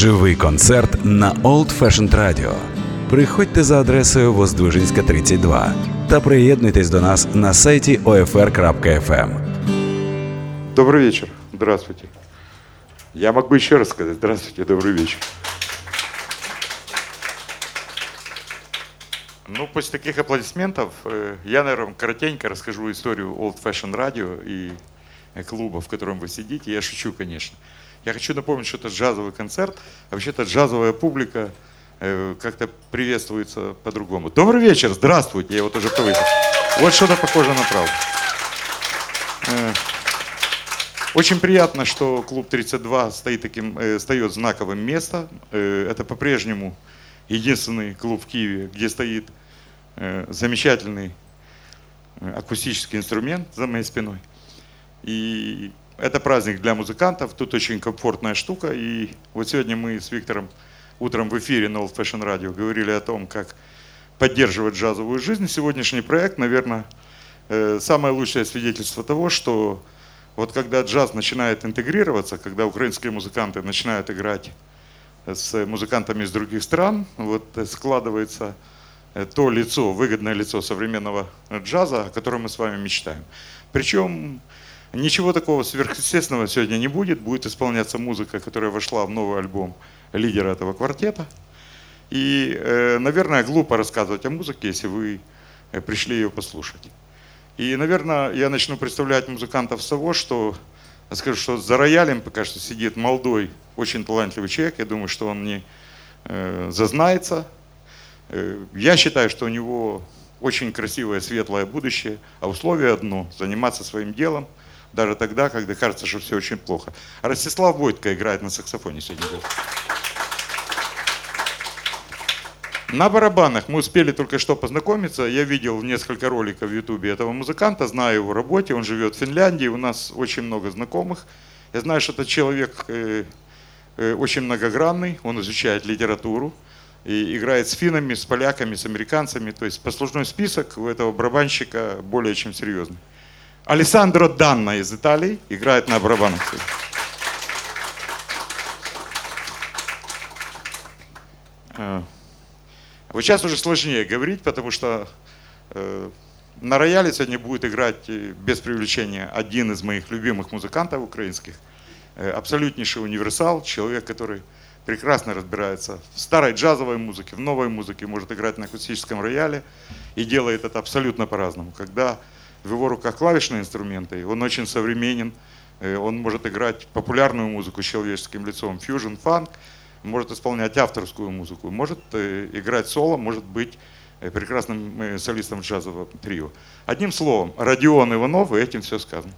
Живий концерт на Old Fashioned Radio. Приходьте за адресою Воздвижинська, 32 та приєднуйтесь до нас на сайті OFR.FM. Добрый вечер. Здравствуйте. Я мог бы еще раз сказать здравствуйте, добрый вечер. Ну, после таких аплодисментов э, я, наверное, коротенько расскажу историю Old Fashion Radio и э, клуба, в котором вы сидите. Я шучу, конечно. Я хочу напомнить, что это джазовый концерт, а вообще-то джазовая публика э, как-то приветствуется по-другому. Добрый вечер, здравствуйте, я его тоже повысил. Вот что-то похоже на правду. Э, Очень приятно, что клуб 32 стоит таким, э, встает знаковым местом. Это по-прежнему единственный клуб в Киеве, где стоит замечательный акустический инструмент за моей спиной. И это праздник для музыкантов, тут очень комфортная штука. И вот сегодня мы с Виктором утром в эфире на Old Fashion Radio говорили о том, как поддерживать джазовую жизнь. Сегодняшний проект, наверное, э, самое лучшее свидетельство того, что вот когда джаз начинает интегрироваться, когда украинские музыканты начинают играть с музыкантами из других стран, вот э, складывается э, то лицо, выгодное лицо современного джаза, о котором мы с вами мечтаем. Причем ничего такого сверхъестественного сегодня не будет, будет исполняться музыка, которая вошла в новый альбом лидера этого квартета. И, э, наверное, глупо рассказывать о музыке, если вы э, пришли ее послушать. И, наверное, я начну представлять музыкантов с того, что скажу, что за роялем пока что сидит молодой, очень талантливый человек. Я думаю, что он не э, зазнается. Я считаю, что у него очень красивое, светлое будущее, а условие одно – заниматься своим делом, даже тогда, когда кажется, что все очень плохо. Ростислав Войтко играет на саксофоне сегодня. На барабанах мы успели только что познакомиться. Я видел несколько роликов в Ютубе этого музыканта, знаю его работе. Он живет в Финляндии, у нас очень много знакомых. Я знаю, что этот человек э, э, очень многогранный, он изучает литературу и играет с финнами, с поляками, с американцами. То есть послужной список у этого барабанщика более чем серьезный. Алессандро Данна из Италии играет на барабанах. Э, Вот сейчас уже сложнее говорить, потому что э, на рояле сегодня будет играть э, без привлечения один из моих любимых музыкантов украинских, абсолютнейший универсал, человек, который прекрасно разбирается в старой джазовой музыке, в новой музыке, может играть на акустическом рояле и делает это абсолютно по-разному. Когда в его руках клавишные инструменты, он очень современен, э, он может играть популярную музыку с человеческим лицом, фьюжн, фанк, может исполнять авторскую музыку, может э, играть соло, может быть э, прекрасным солистом джазового трио. Одним словом, Родион Иванов, и этим все сказано.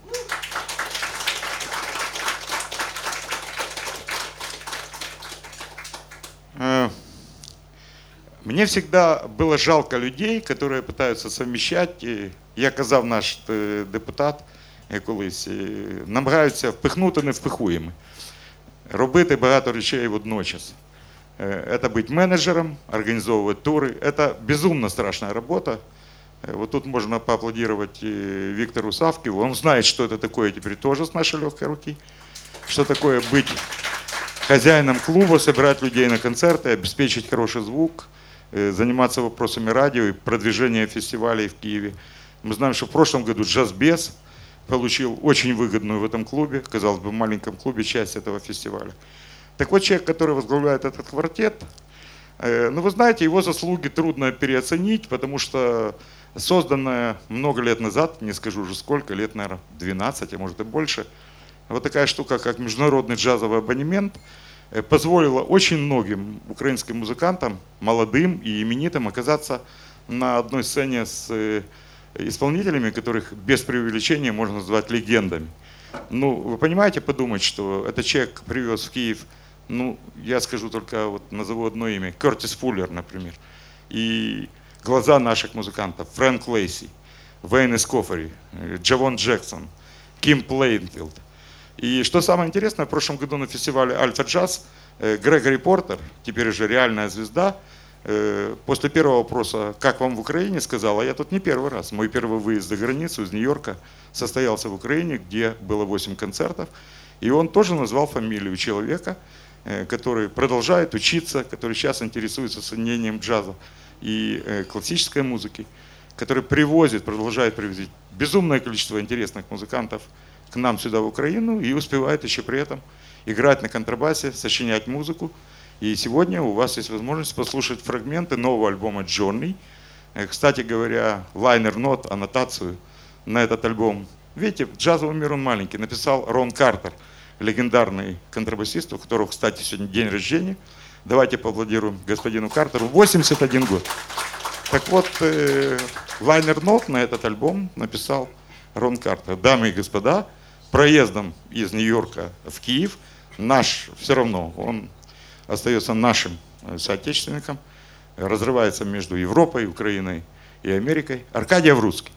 Э, Мне всегда было жалко людей, которые пытаються совмещать. І Я казав наш е, депутат колись, намагаються впихнути невпихуємо. Робити багато речей водночас. Это быть менеджером, организовывать туры. Это безумно страшная работа. Э, Вот тут можно поаплодировать э, Виктору Савкиву. Он знает, что это такое теперь тоже с нашей легкой руки. Что такое быть хозяином клуба, собирать людей на концерты, обеспечить хороший звук, э, заниматься вопросами радио и продвижения фестивалей в Киеве. Мы знаем, что в прошлом году «Джазбес» получил очень выгодную в этом клубе, казалось бы, в маленьком клубе, часть этого фестиваля. Так вот, человек, который возглавляет этот квартет, э, ну, вы знаете, его заслуги трудно переоценить, потому что созданная много лет назад, не скажу уже сколько, лет, наверное, 12, а может и больше, вот такая штука, как международный джазовый абонемент, э, позволила очень многим украинским музыкантам, молодым и именитым, оказаться на одной сцене с э, исполнителями, которых без преувеличения можно назвать легендами. Ну, вы понимаете, подумать, что этот человек привез в Киев, ну, я скажу только, вот назову одно имя, Кертис Фуллер, например. И глаза наших музыкантов, Фрэнк Лейси, Вейн Эскофери, э, Джавон Джексон, Ким Плейнфилд. И что самое интересное, в прошлом году на фестивале Альфа Джаз э, Грегори Портер, теперь уже реальная звезда, э, после первого вопроса, как вам в Украине, сказал, а я тут не первый раз. Мой первый выезд за границу из Нью-Йорка состоялся в Украине, где было 8 концертов. И он тоже назвал фамилию человека, который продолжает учиться, который сейчас интересуется сочинением джаза и классической музыки, который привозит, продолжает привозить безумное количество интересных музыкантов к нам сюда в Украину и успевает еще при этом играть на контрабасе, сочинять музыку. И сегодня у вас есть возможность послушать фрагменты нового альбома Джонни. Кстати говоря, лайнер-нот, аннотацию на этот альбом. Видите, джазовый мир он маленький. Написал Рон Картер, легендарный контрабасист, у которого, кстати, сегодня день рождения. Давайте поаплодируем господину Картеру. 81 год. Так вот, э, лайнер-нот на этот альбом написал Рон Картер. Дамы и господа, проездом из Нью-Йорка в Киев наш, все равно, он остается нашим э, соотечественником, разрывается между Европой, Украиной и Америкой. Аркадий Аврусский.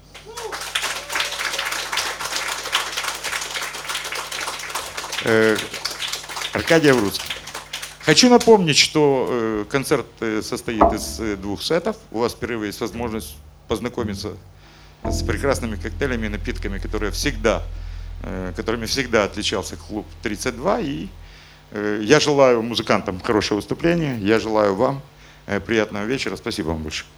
Э, Аркадий Аврусский. Хочу напомнить, что э, концерт состоит из двух сетов. У вас впервые есть возможность познакомиться с прекрасными коктейлями и напитками, которые всегда, которыми всегда отличался клуб 32. И я желаю музыкантам хорошего выступления. Я желаю вам приятного вечера. Спасибо вам большое.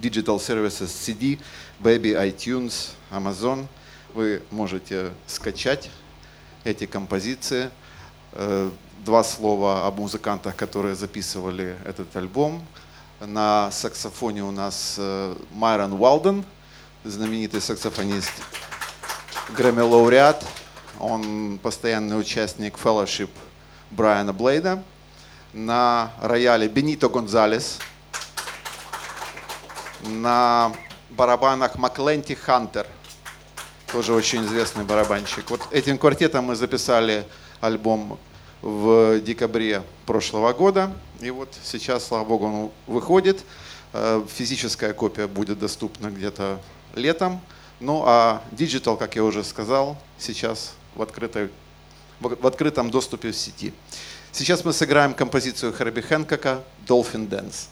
Digital services CD, Baby, iTunes, Amazon. Вы можете скачать эти композиции. Э, два слова об музыкантах, которые записывали этот альбом. На саксофоне у нас э, Майрон Уалден, знаменитый саксофонист, Грэмми-лауреат. Он постоянный участник Fellowship Брайана Блейда. На рояле Бенито Гонзалес – на барабанах Макленти Хантер, тоже очень известный барабанщик. Вот этим квартетом мы записали альбом в декабре прошлого года. И вот сейчас, слава богу, он выходит. Э, физическая копия будет доступна где-то летом. Ну а digital, как я уже сказал, сейчас в, открытой, в открытом доступе в сети. Сейчас мы сыграем композицию Хэрэби Хэнкока «Dolphin Dance».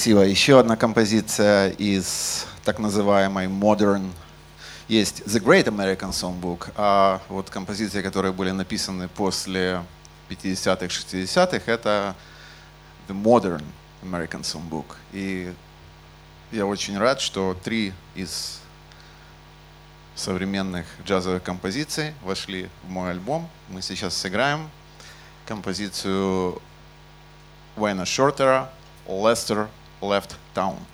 Спасибо. Еще одна композиция из так называемой Modern. Есть The Great American Songbook, а вот композиции, которые были написаны после 50-х, 60-х, это The Modern American Songbook. И я очень рад, что три из современных джазовых композиций вошли в мой альбом. Мы сейчас сыграем композицию Уэйна Шортера «Lester Left Town».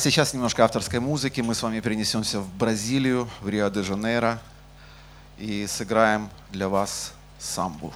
Сейчас немножко авторской музыки. Мы с вами перенесемся в Бразилию, в Рио-де-Жанейро и сыграем для вас самбу.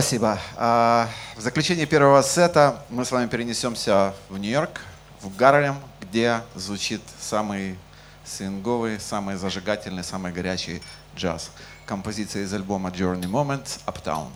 Спасибо. А, в заключение первого сета мы с вами перенесемся в Нью-Йорк, в Гарлем, где звучит самый свинговый, самый зажигательный, самый горячий джаз. Композиция из альбома Journey Moments Uptown.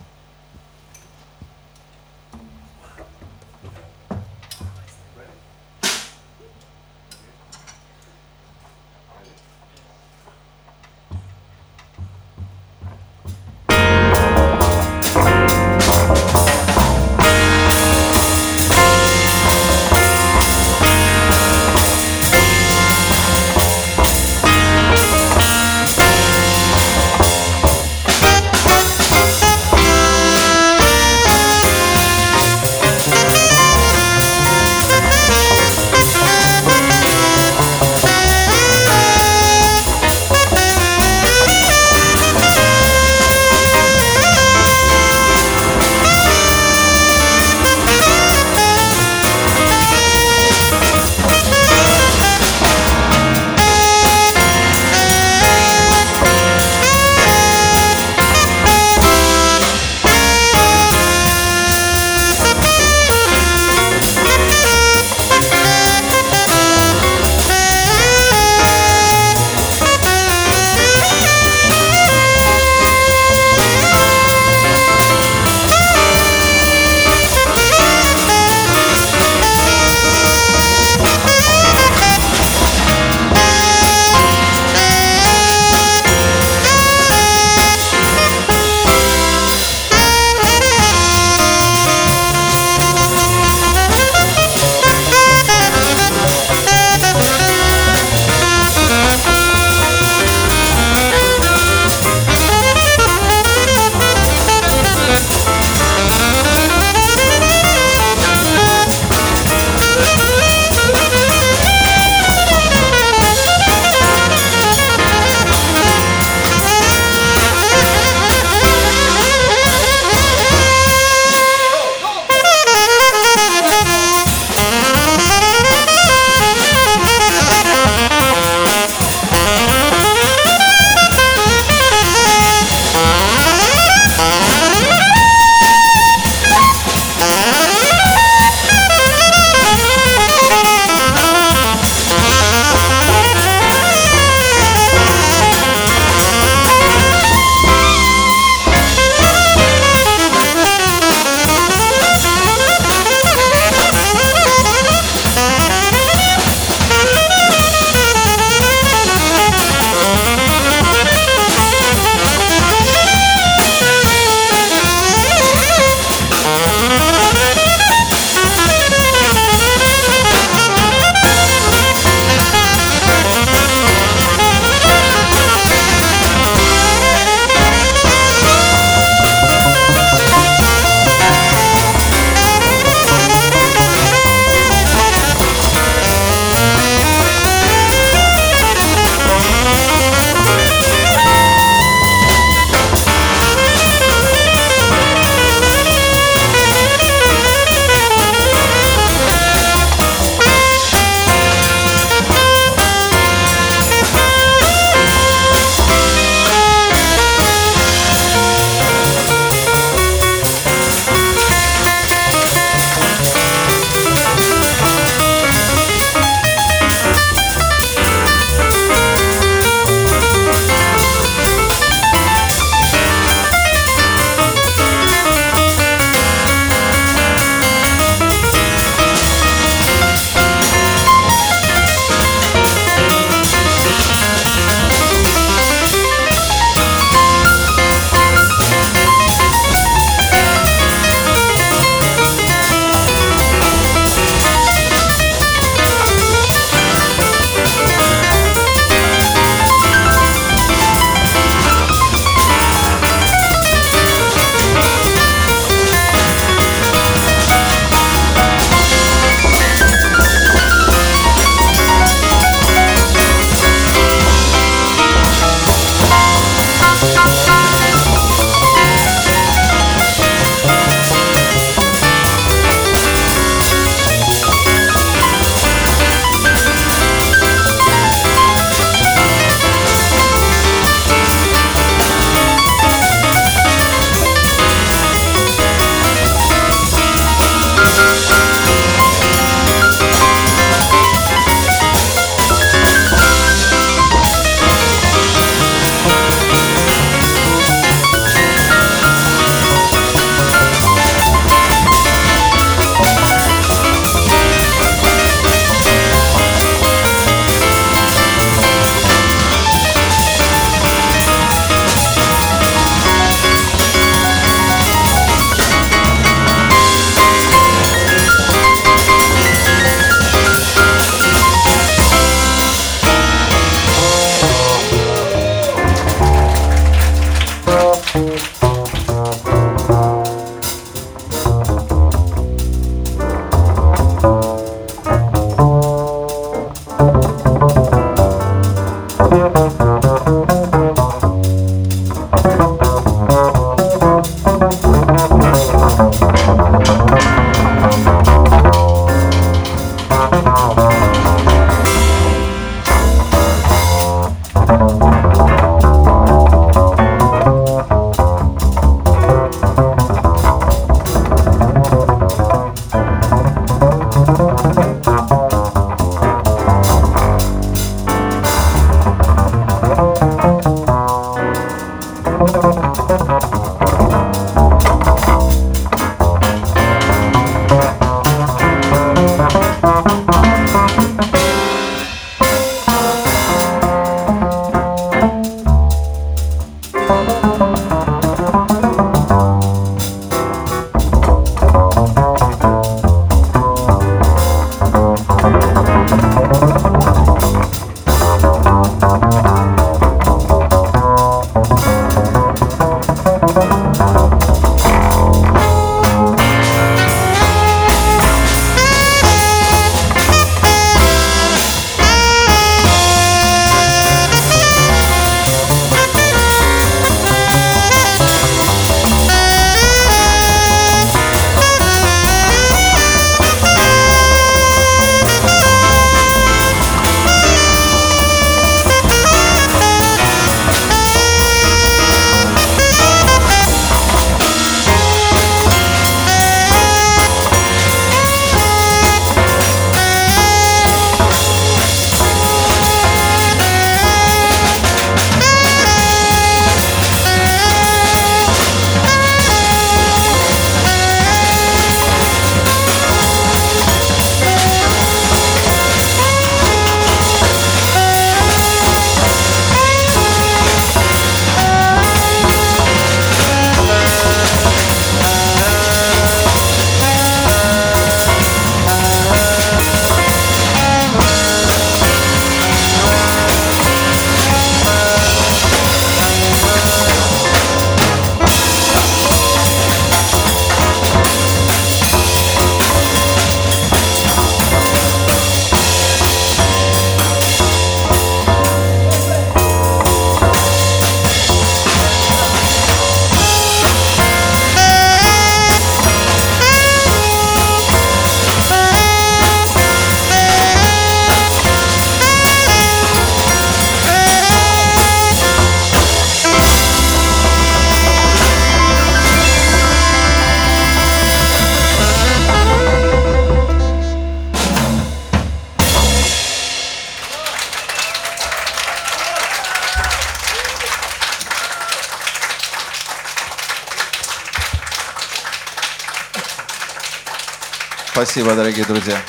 Спасибо, дорогие друзья.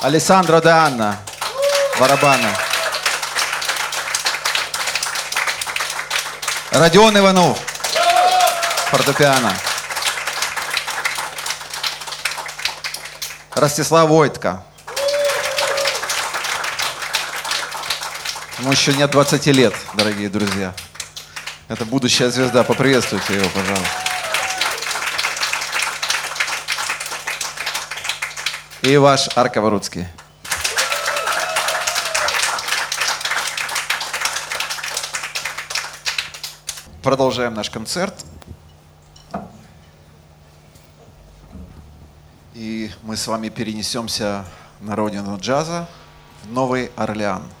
Алессандро де Анна, барабаны. Родион Иванов, фортепиано. Ростислав Войтко. Ему еще нет 20 лет, дорогие друзья. Это будущая звезда. Поприветствуйте его, пожалуйста. И ваш Арковоруцкий. Продолжаем наш концерт. И мы с вами перенесемся на родину джаза, в Новый Орлеан –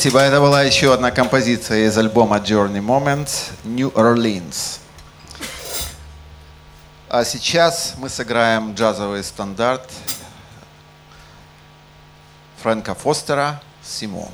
Спасибо. Это была еще одна композиция из альбома Journey Moments New Orleans. А сейчас мы сыграем джазовый стандарт Фрэнка Фостера «Симон».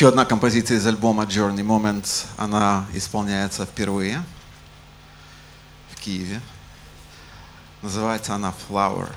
Еще одна композиция из альбома Journey Moments. Она исполняется впервые в Киеве. Называется она Flower.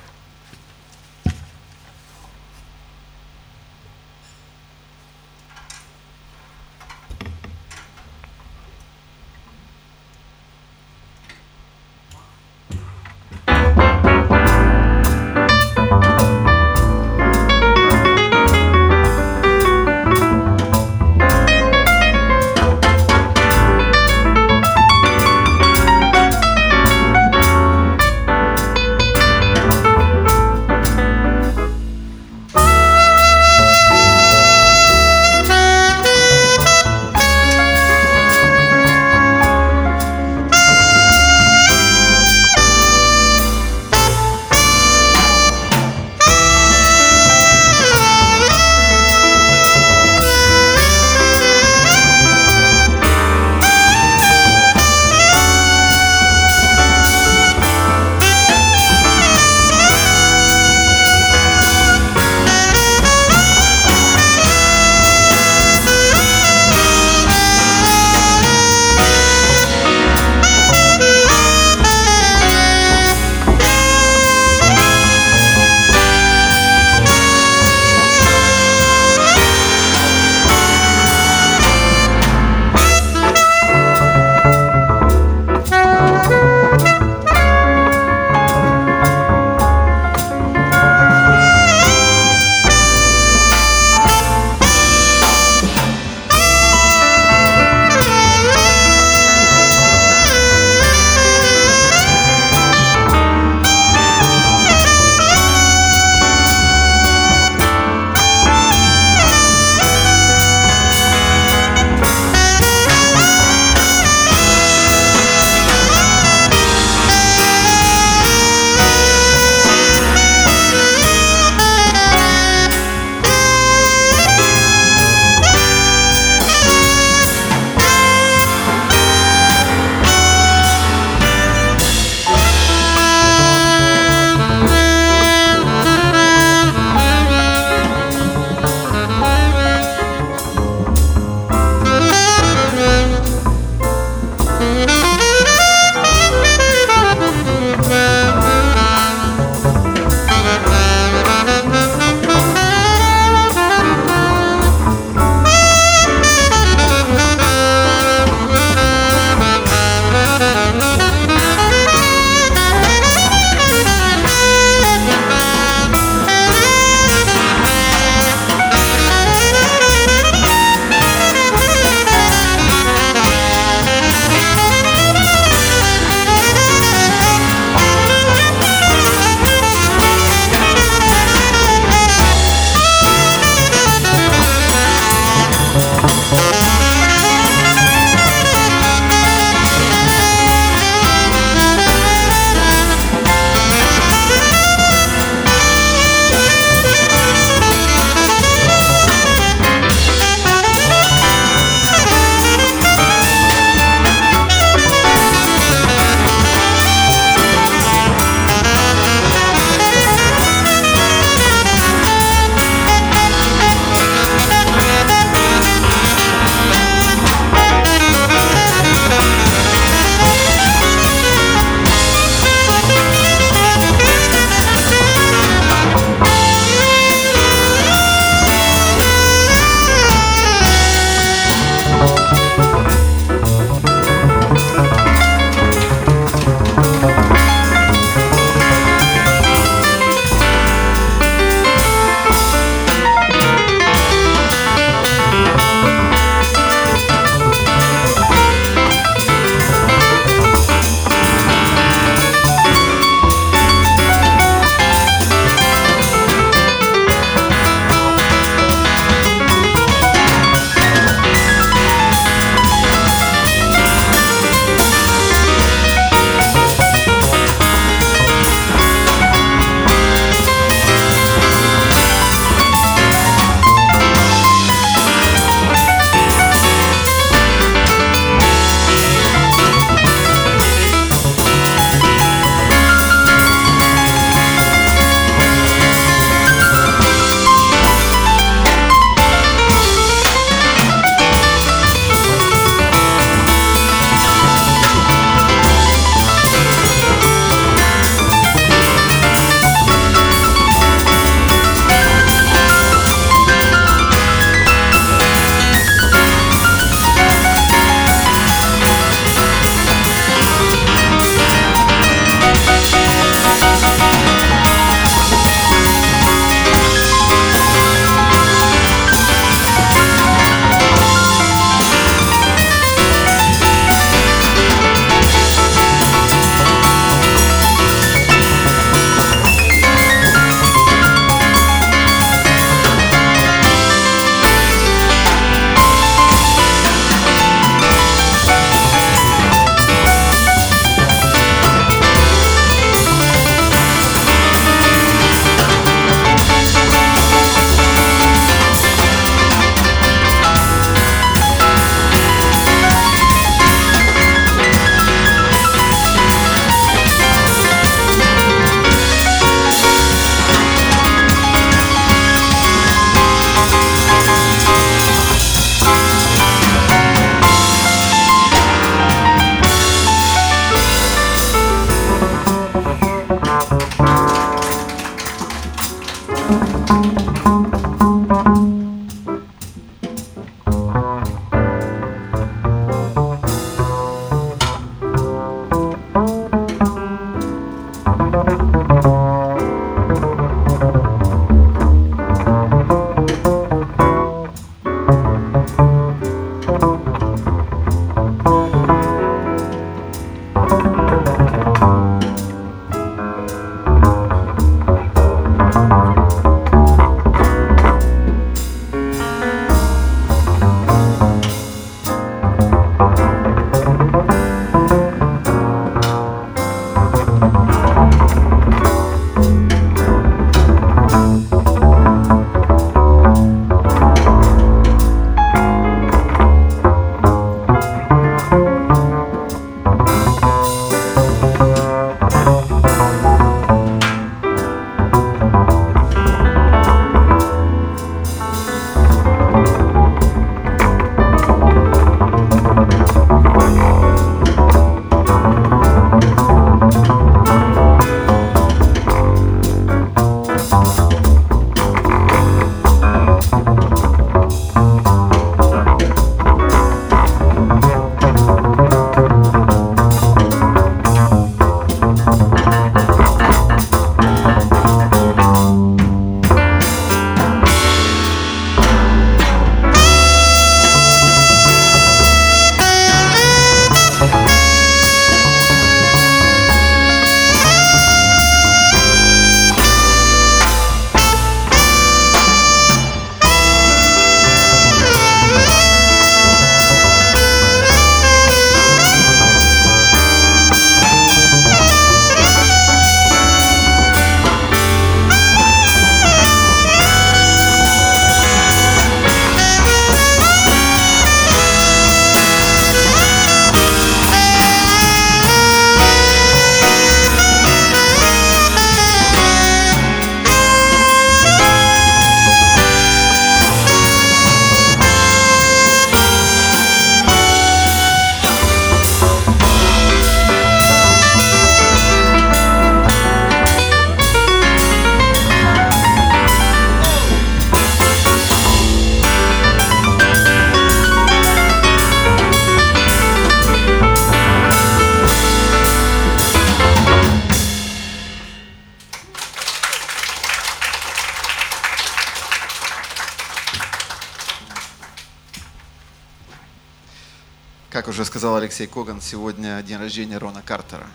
Сказал Алексей Коган, сегодня день рождения Рона Картера.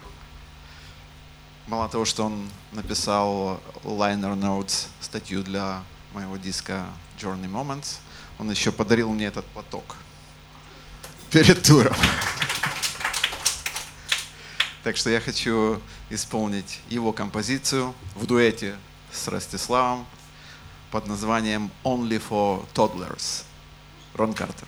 Мало того, что он написал liner notes, статью для моего диска Journey Moments, он еще подарил мне этот поток перед туром. Так что я хочу исполнить его композицию в дуэте с Ростиславом под названием Only for Toddlers. Рон Картер.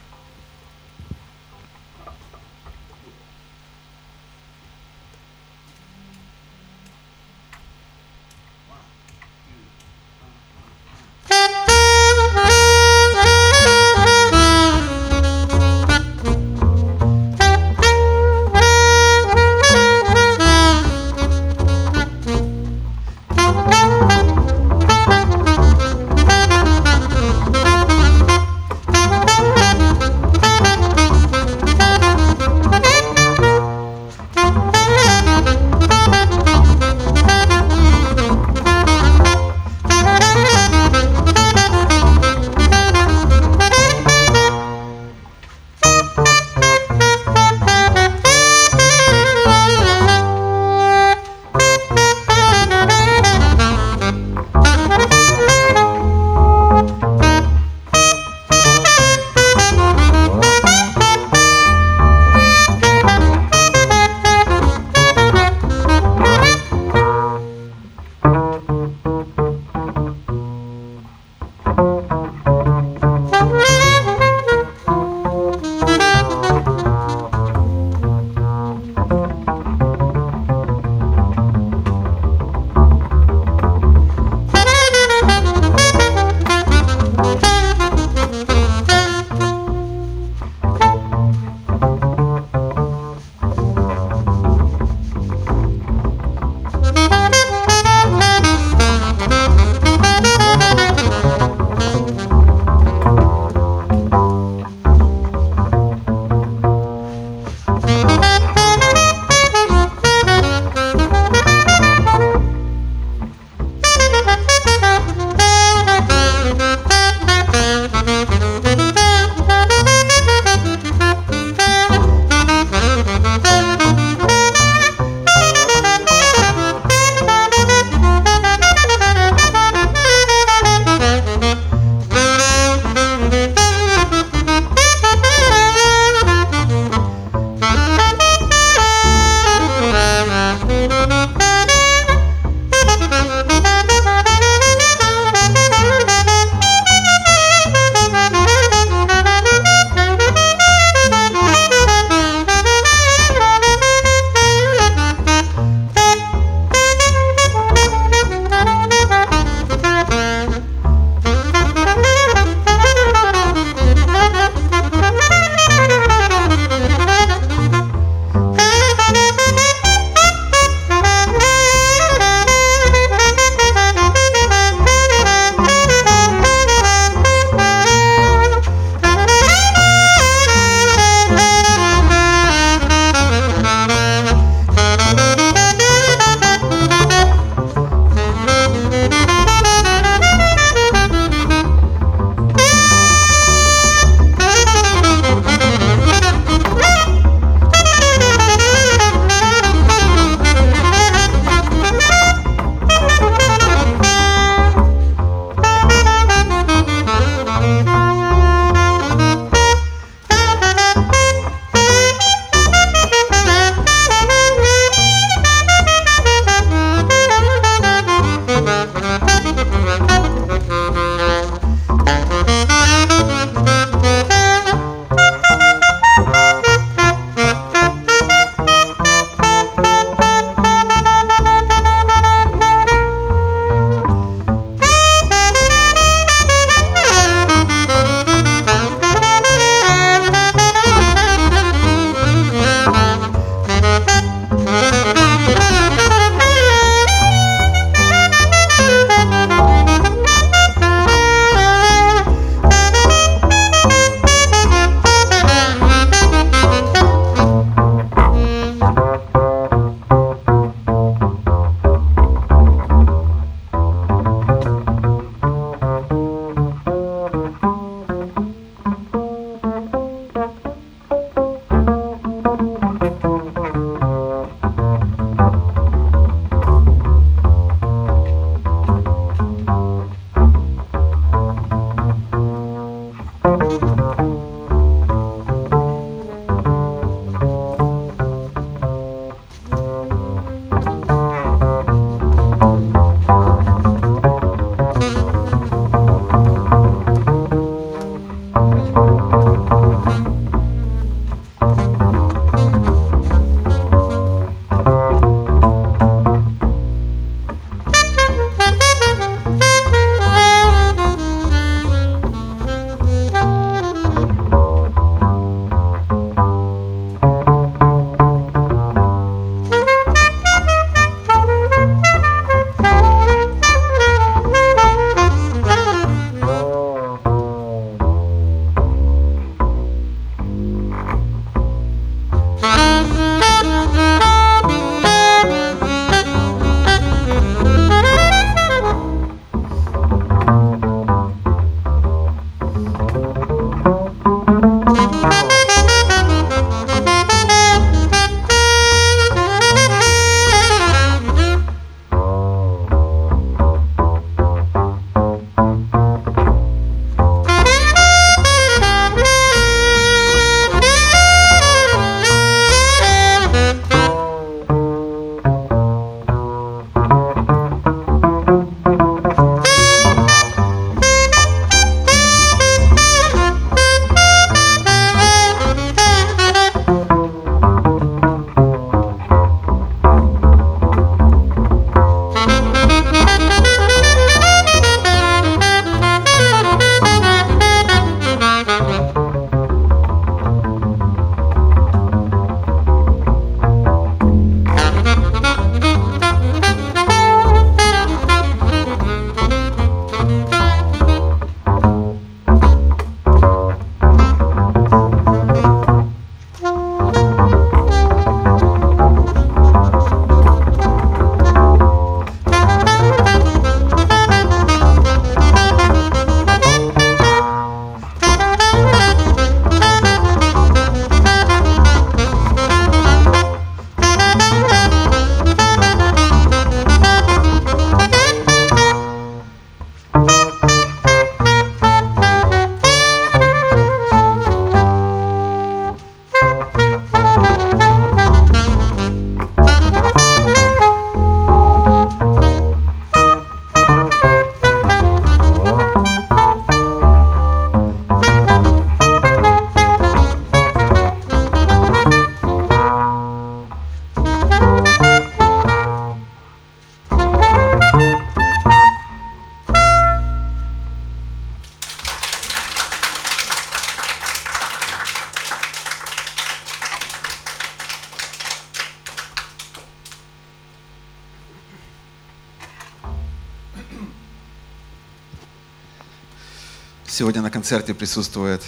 Сегодня на концерте присутствует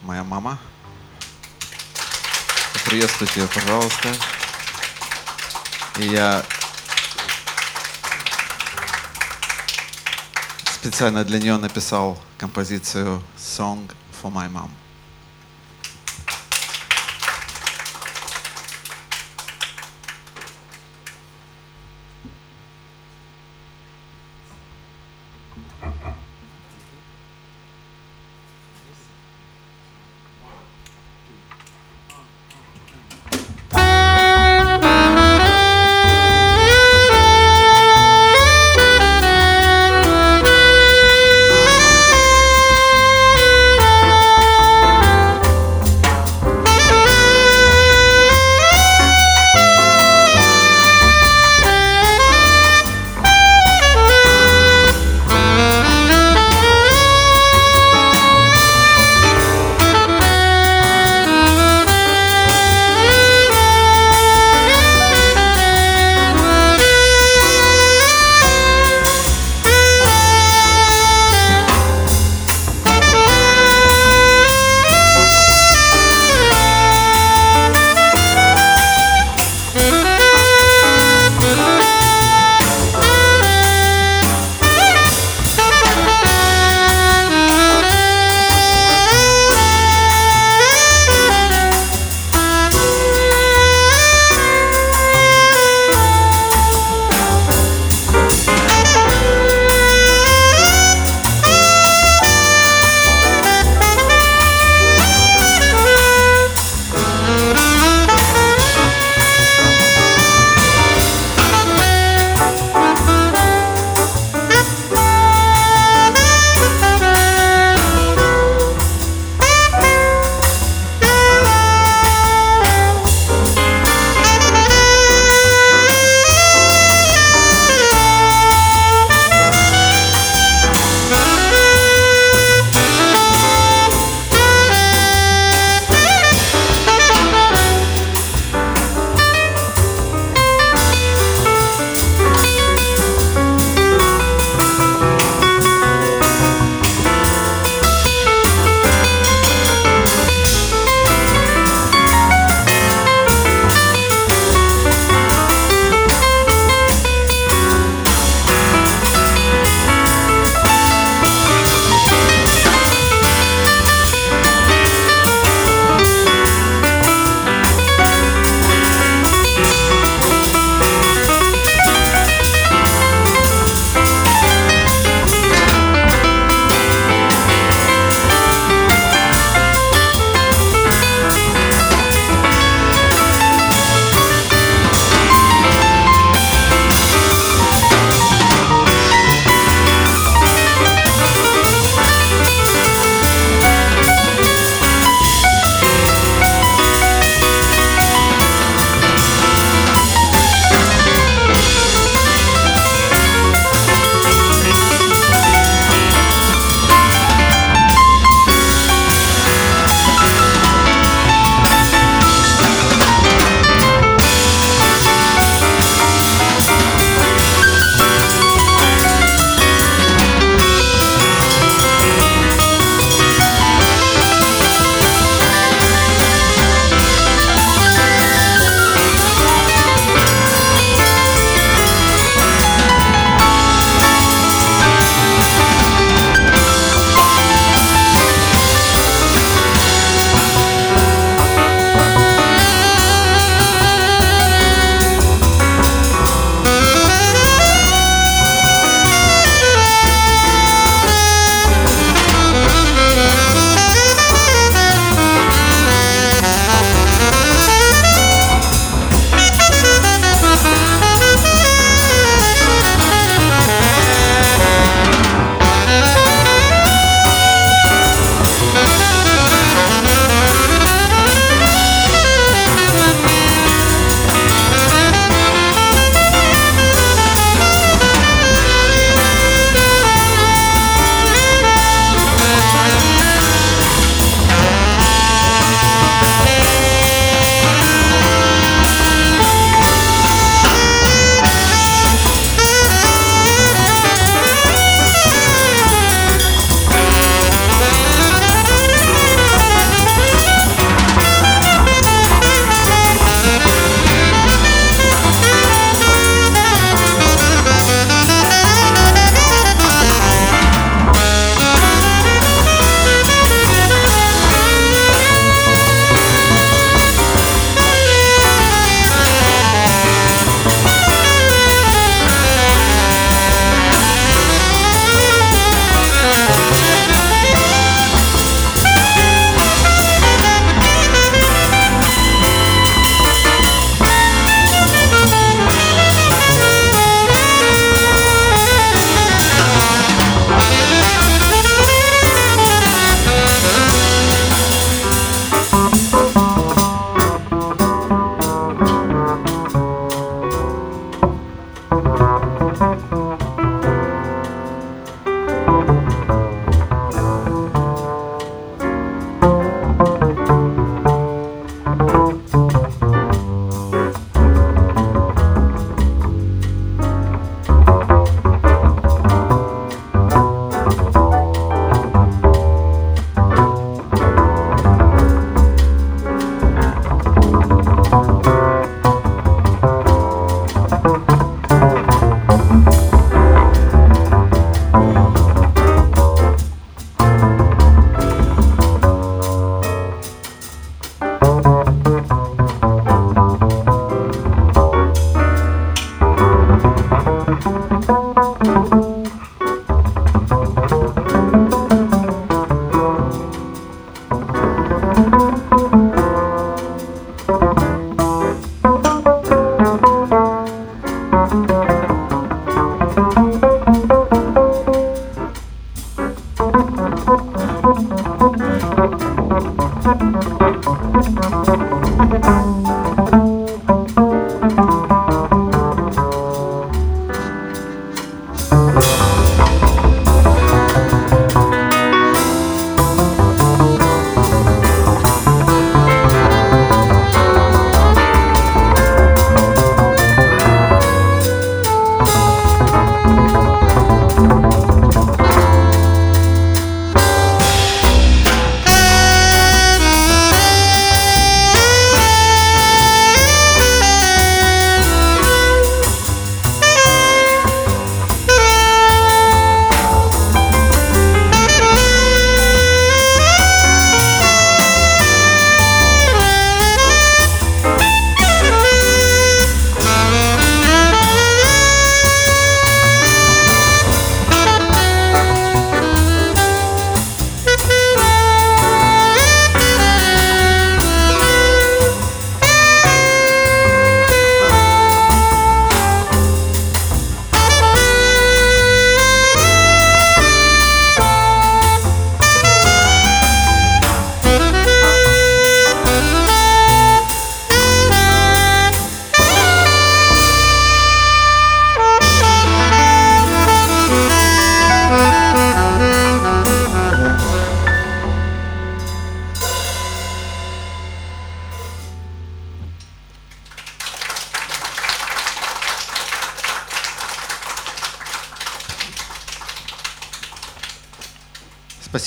моя мама. Приветствуйте пожалуйста. И я специально для нее написал композицию Song for My Mom.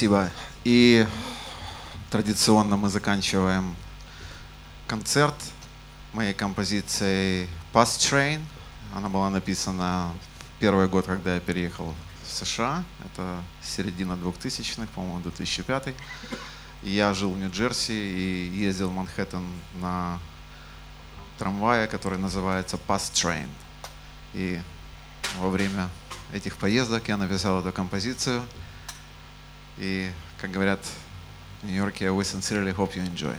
Спасибо. И традиционно мы заканчиваем концерт моей композицией Past Train. Она была написана первый год, когда я переехал в США. Это середина 2000-х, по-моему, 2005. Я жил в Нью-Джерси и ездил в Манхэттен на трамвае, который называется Past Train. И во время этих поездок я написал эту композицию. И, как говорят в Нью-Йорке, we sincerely hope you enjoy.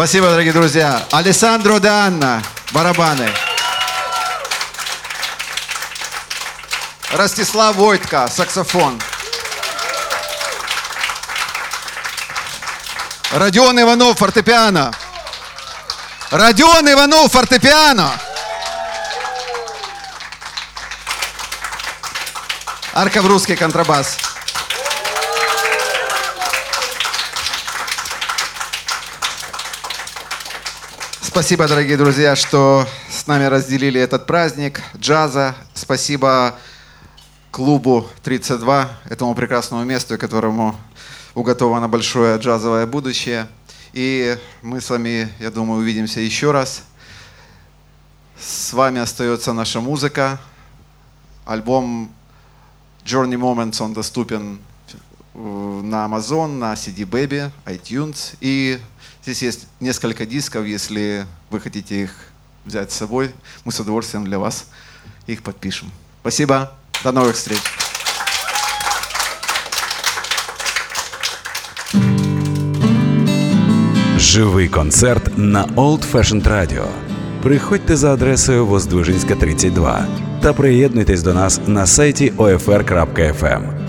Спасибо, дорогие друзья. Алессандро Данна, барабаны. Ростислав Войтко, саксофон. Родион Иванов, фортепиано. Родион Иванов, фортепиано. Арковрусский контрабас. Спасибо, дорогие друзья, что с нами разделили этот праздник джаза. Спасибо клубу 32, этому прекрасному месту, которому уготовано большое джазовое будущее. И мы с вами, я думаю, увидимся еще раз. С вами остается наша музыка. Альбом Journey Moments, он доступен на Amazon, на CD Baby, iTunes. И Здесь есть несколько дисков, если вы хотите их взять с собой, мы с удовольствием для вас их подпишем. Спасибо, до новых встреч. Живий концерт на Old Fashioned Radio. Приходьте за адресою Воздвижинська, 32 та приєднуйтесь до нас на сайті OFR.FM.